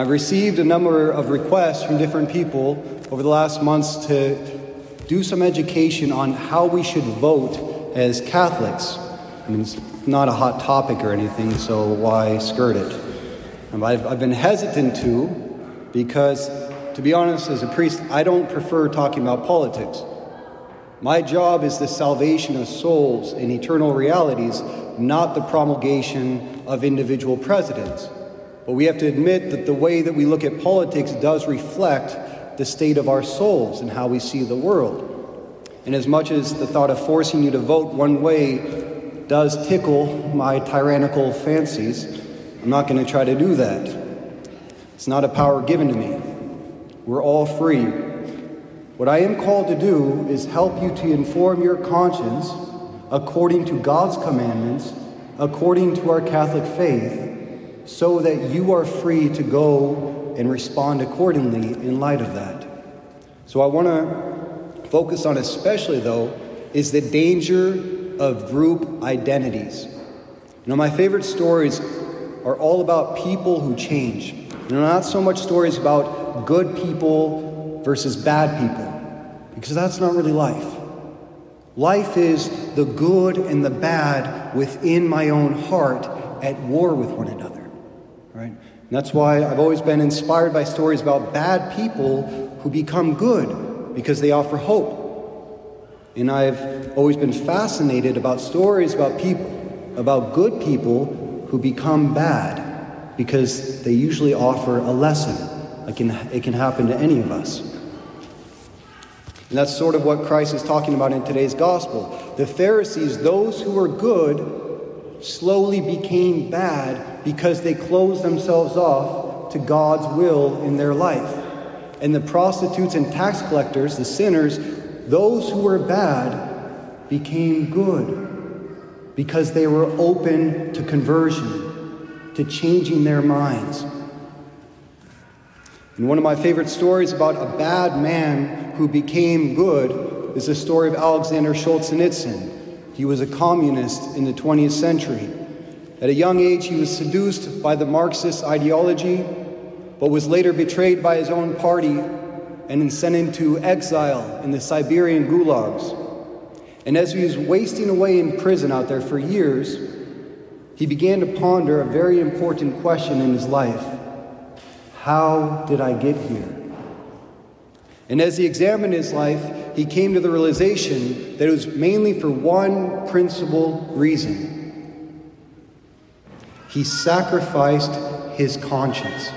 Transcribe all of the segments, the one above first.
I've received a number of requests from different people over the last months to do some education on how we should vote as Catholics. I mean, it's not a hot topic or anything, so why skirt it? I've, I've been hesitant to because, to be honest, as a priest, I don't prefer talking about politics. My job is the salvation of souls in eternal realities, not the promulgation of individual presidents. But we have to admit that the way that we look at politics does reflect the state of our souls and how we see the world. And as much as the thought of forcing you to vote one way does tickle my tyrannical fancies, I'm not going to try to do that. It's not a power given to me. We're all free. What I am called to do is help you to inform your conscience according to God's commandments, according to our Catholic faith so that you are free to go and respond accordingly in light of that. So I want to focus on, especially though, is the danger of group identities. You know, my favorite stories are all about people who change. You know, not so much stories about good people versus bad people, because that's not really life. Life is the good and the bad within my own heart at war with one another. And that's why I've always been inspired by stories about bad people who become good because they offer hope. And I've always been fascinated about stories about people, about good people who become bad because they usually offer a lesson. It can, it can happen to any of us. And that's sort of what Christ is talking about in today's gospel. The Pharisees, those who were good, slowly became bad because they closed themselves off to God's will in their life. And the prostitutes and tax collectors, the sinners, those who were bad, became good because they were open to conversion, to changing their minds. And one of my favorite stories about a bad man who became good is the story of Alexander Solzhenitsyn. He was a communist in the 20th century. At a young age, he was seduced by the Marxist ideology, but was later betrayed by his own party and sent into exile in the Siberian gulags. And as he was wasting away in prison out there for years, he began to ponder a very important question in his life How did I get here? And as he examined his life, he came to the realization that it was mainly for one principal reason. He sacrificed his conscience.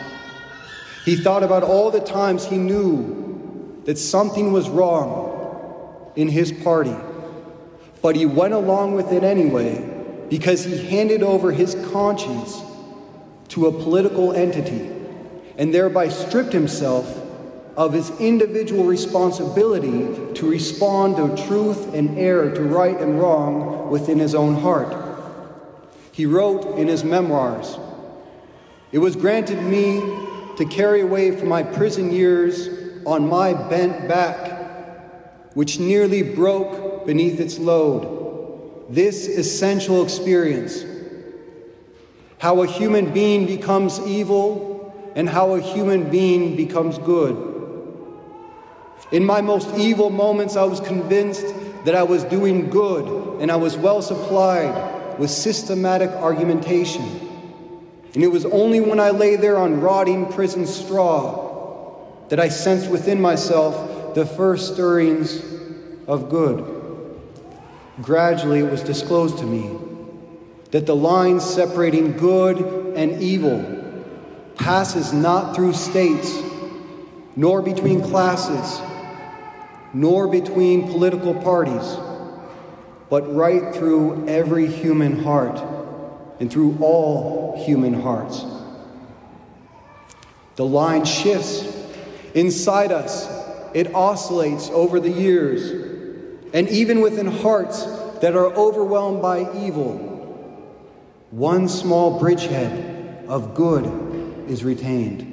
He thought about all the times he knew that something was wrong in his party, but he went along with it anyway because he handed over his conscience to a political entity and thereby stripped himself of his individual responsibility to respond to truth and error, to right and wrong within his own heart. He wrote in his memoirs It was granted me to carry away from my prison years on my bent back, which nearly broke beneath its load, this essential experience how a human being becomes evil and how a human being becomes good. In my most evil moments, I was convinced that I was doing good and I was well supplied with systematic argumentation. And it was only when I lay there on rotting prison straw that I sensed within myself the first stirrings of good. Gradually, it was disclosed to me that the line separating good and evil passes not through states, nor between classes nor between political parties, but right through every human heart and through all human hearts. The line shifts inside us, it oscillates over the years, and even within hearts that are overwhelmed by evil, one small bridgehead of good is retained.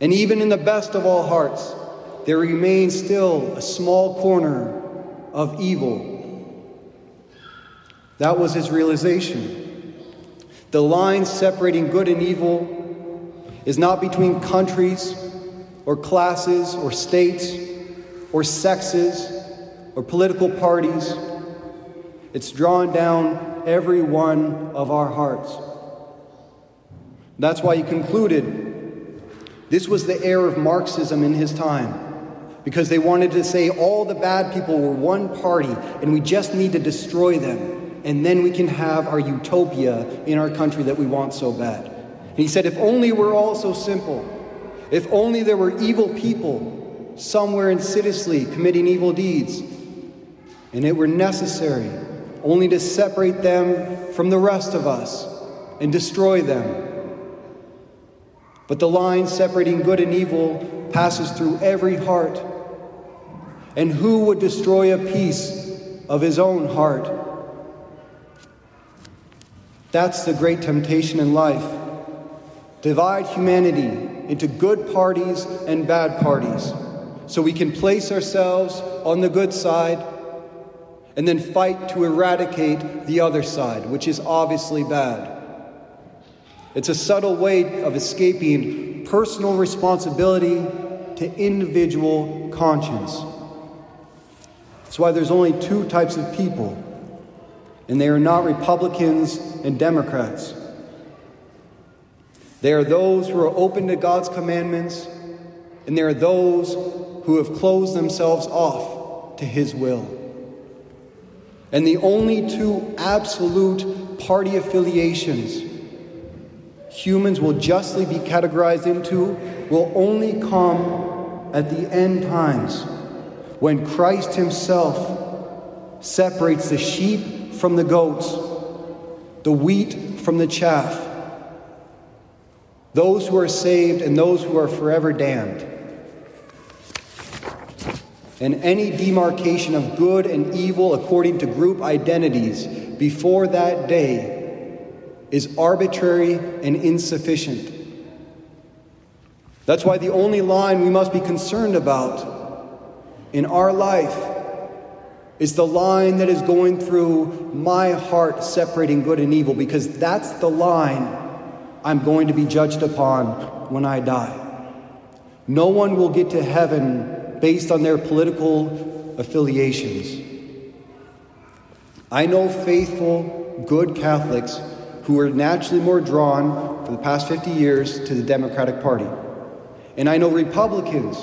And even in the best of all hearts, there remains still a small corner of evil. That was his realization. The line separating good and evil, is not between countries or classes or states or sexes or political parties. It's drawn down every one of our hearts. That's why he concluded this was the error of Marxism in his time because they wanted to say all the bad people were one party and we just need to destroy them and then we can have our utopia in our country that we want so bad. And he said, if only we're all so simple, if only there were evil people somewhere insidiously committing evil deeds, and it were necessary only to separate them from the rest of us and destroy them but the line separating good and evil passes through every heart. And who would destroy a piece of his own heart? That's the great temptation in life. Divide humanity into good parties and bad parties so we can place ourselves on the good side and then fight to eradicate the other side, which is obviously bad. It's a subtle way of escaping personal responsibility to individual conscience. That's why there's only two types of people, and they are not Republicans and Democrats. They are those who are open to God's commandments, and there are those who have closed themselves off to His will. And the only two absolute party affiliations humans will justly be categorized into will only come at the end times when Christ Himself separates the sheep from the goats, the wheat from the chaff, those who are saved and those who are forever damned. And any demarcation of good and evil according to group identities before that day is arbitrary and insufficient. That's why the only line we must be concerned about in our life is the line that is going through my heart separating good and evil, because that's the line I'm going to be judged upon when I die. No one will get to heaven based on their political affiliations. I know faithful, good Catholics who are naturally more drawn for the past 50 years to the Democratic Party. And I know Republicans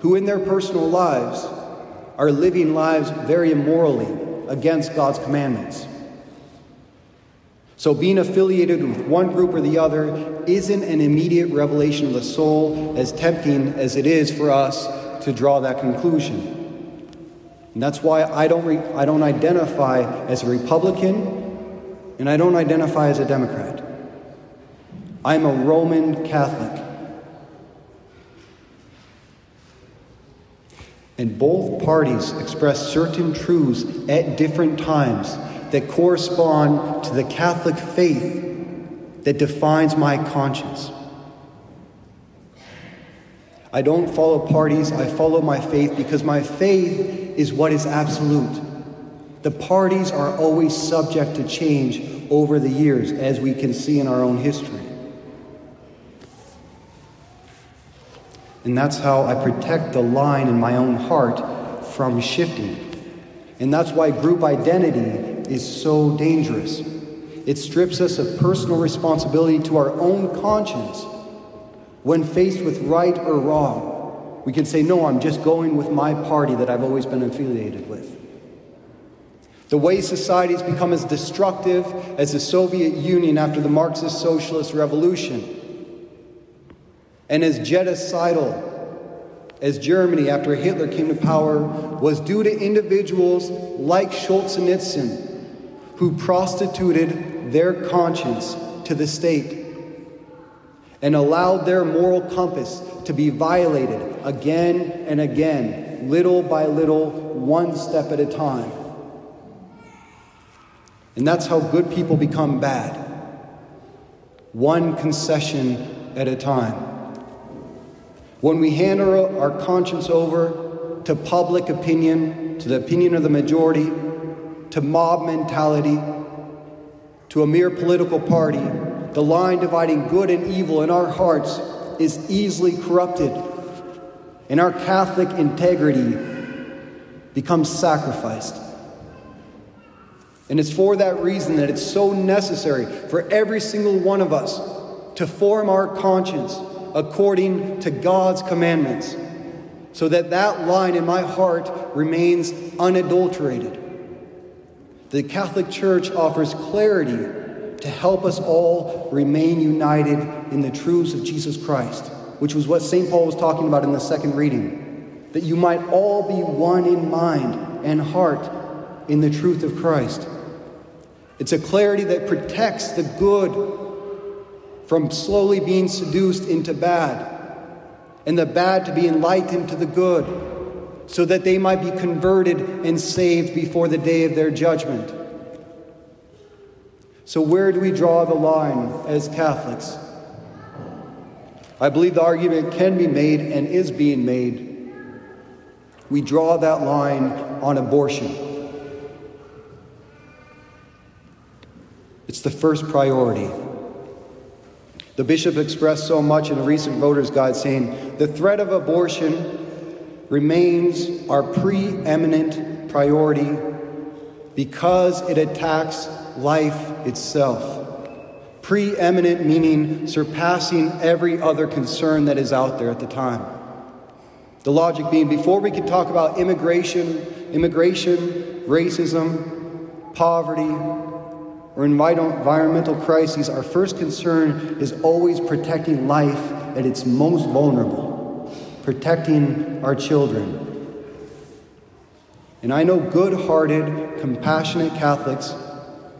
who, in their personal lives, are living lives very immorally against God's commandments. So, being affiliated with one group or the other isn't an immediate revelation of the soul, as tempting as it is for us to draw that conclusion. And that's why I don't, re- I don't identify as a Republican and I don't identify as a Democrat. I'm a Roman Catholic. And both parties express certain truths at different times that correspond to the Catholic faith that defines my conscience. I don't follow parties, I follow my faith because my faith is what is absolute. The parties are always subject to change over the years, as we can see in our own history. And that's how I protect the line in my own heart from shifting. And that's why group identity is so dangerous. It strips us of personal responsibility to our own conscience. When faced with right or wrong, we can say, No, I'm just going with my party that I've always been affiliated with. The way societies become as destructive as the Soviet Union after the Marxist Socialist Revolution, and as genocidal as Germany after Hitler came to power was due to individuals like Solzhenitsyn who prostituted their conscience to the state and allowed their moral compass to be violated again and again, little by little, one step at a time. And that's how good people become bad. One concession at a time. When we hand our, our conscience over to public opinion, to the opinion of the majority, to mob mentality, to a mere political party, the line dividing good and evil in our hearts is easily corrupted, and our Catholic integrity becomes sacrificed. And it's for that reason that it's so necessary for every single one of us to form our conscience according to God's commandments, so that that line in my heart remains unadulterated. The Catholic Church offers clarity to help us all remain united in the truths of Jesus Christ, which was what St. Paul was talking about in the second reading, that you might all be one in mind and heart in the truth of Christ. It's a clarity that protects the good from slowly being seduced into bad, and the bad to be enlightened to the good, so that they might be converted and saved before the day of their judgment. So, where do we draw the line as Catholics? I believe the argument can be made and is being made. We draw that line on abortion. It's the first priority. The bishop expressed so much in a recent voter's guide saying the threat of abortion remains our preeminent priority because it attacks life itself. Preeminent meaning surpassing every other concern that is out there at the time. The logic being before we can talk about immigration, immigration, racism, poverty, or in environmental crises, our first concern is always protecting life at its most vulnerable, protecting our children. And I know good hearted, compassionate Catholics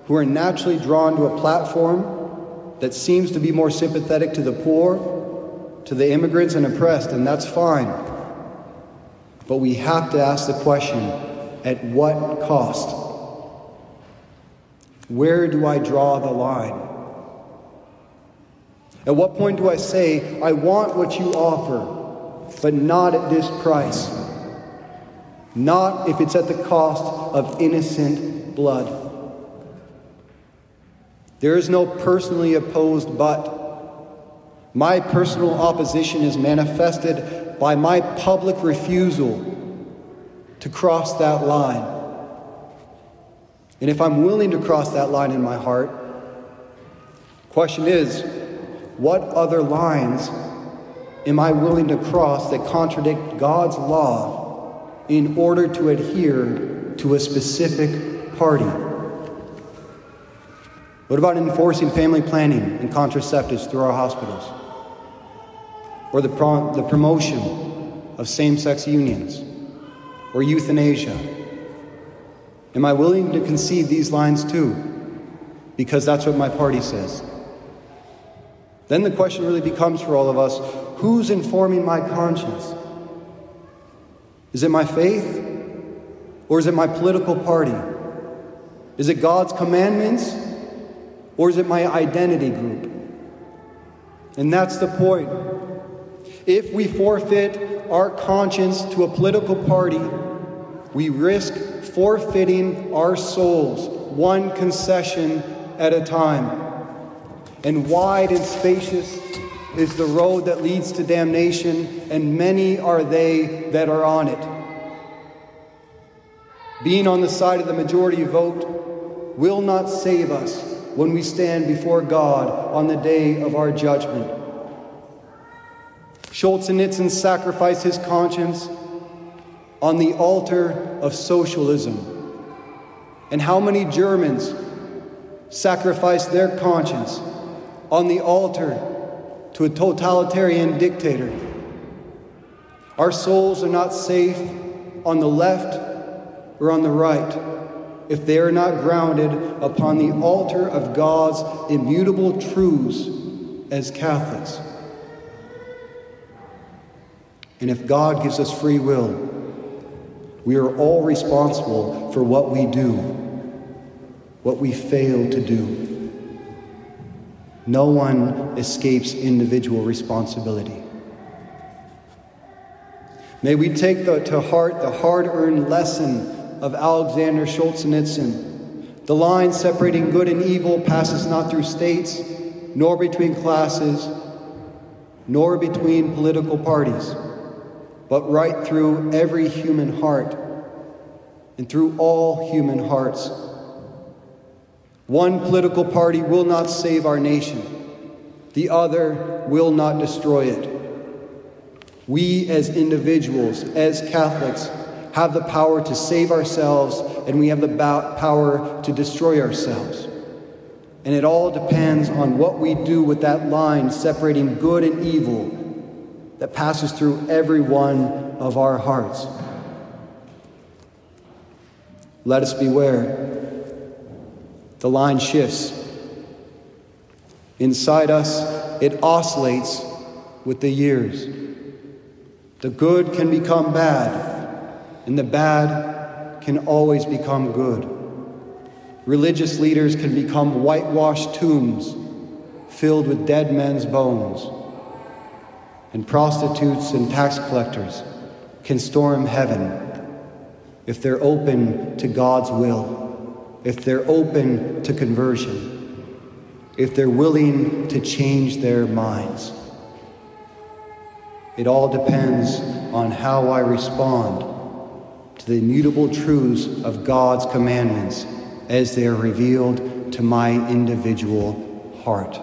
who are naturally drawn to a platform that seems to be more sympathetic to the poor, to the immigrants and oppressed, and that's fine. But we have to ask the question at what cost? Where do I draw the line? At what point do I say, I want what you offer, but not at this price? Not if it's at the cost of innocent blood. There is no personally opposed but. My personal opposition is manifested by my public refusal to cross that line. And if I'm willing to cross that line in my heart, question is, what other lines am I willing to cross that contradict God's law in order to adhere to a specific party? What about enforcing family planning and contraceptives through our hospitals? Or the, the promotion of same sex unions? Or euthanasia? Am I willing to concede these lines too? Because that's what my party says. Then the question really becomes for all of us who's informing my conscience? Is it my faith? Or is it my political party? Is it God's commandments? Or is it my identity group? And that's the point. If we forfeit our conscience to a political party, we risk forfeiting our souls one concession at a time. And wide and spacious is the road that leads to damnation, and many are they that are on it. Being on the side of the majority vote will not save us when we stand before God on the day of our judgment. Solzhenitsyn sacrificed his conscience on the altar of socialism. And how many Germans sacrificed their conscience on the altar to a totalitarian dictator? Our souls are not safe on the left or on the right if they are not grounded upon the altar of God's immutable truths as Catholics. And if God gives us free will, we are all responsible for what we do, what we fail to do. No one escapes individual responsibility. May we take the, to heart the hard earned lesson of Alexander Solzhenitsyn. The line separating good and evil passes not through states, nor between classes, nor between political parties, but right through every human heart and through all human hearts. One political party will not save our nation, the other will not destroy it. We, as individuals, as Catholics, have the power to save ourselves, and we have the power to destroy ourselves. And it all depends on what we do with that line separating good and evil that passes through every one of our hearts. Let us beware. The line shifts. Inside us, it oscillates with the years. The good can become bad, and the bad can always become good. Religious leaders can become whitewashed tombs filled with dead men's bones. And prostitutes and tax collectors can storm heaven if they're open to God's will, if they're open to conversion, if they're willing to change their minds. It all depends on how I respond to the immutable truths of God's commandments as they are revealed to my individual heart.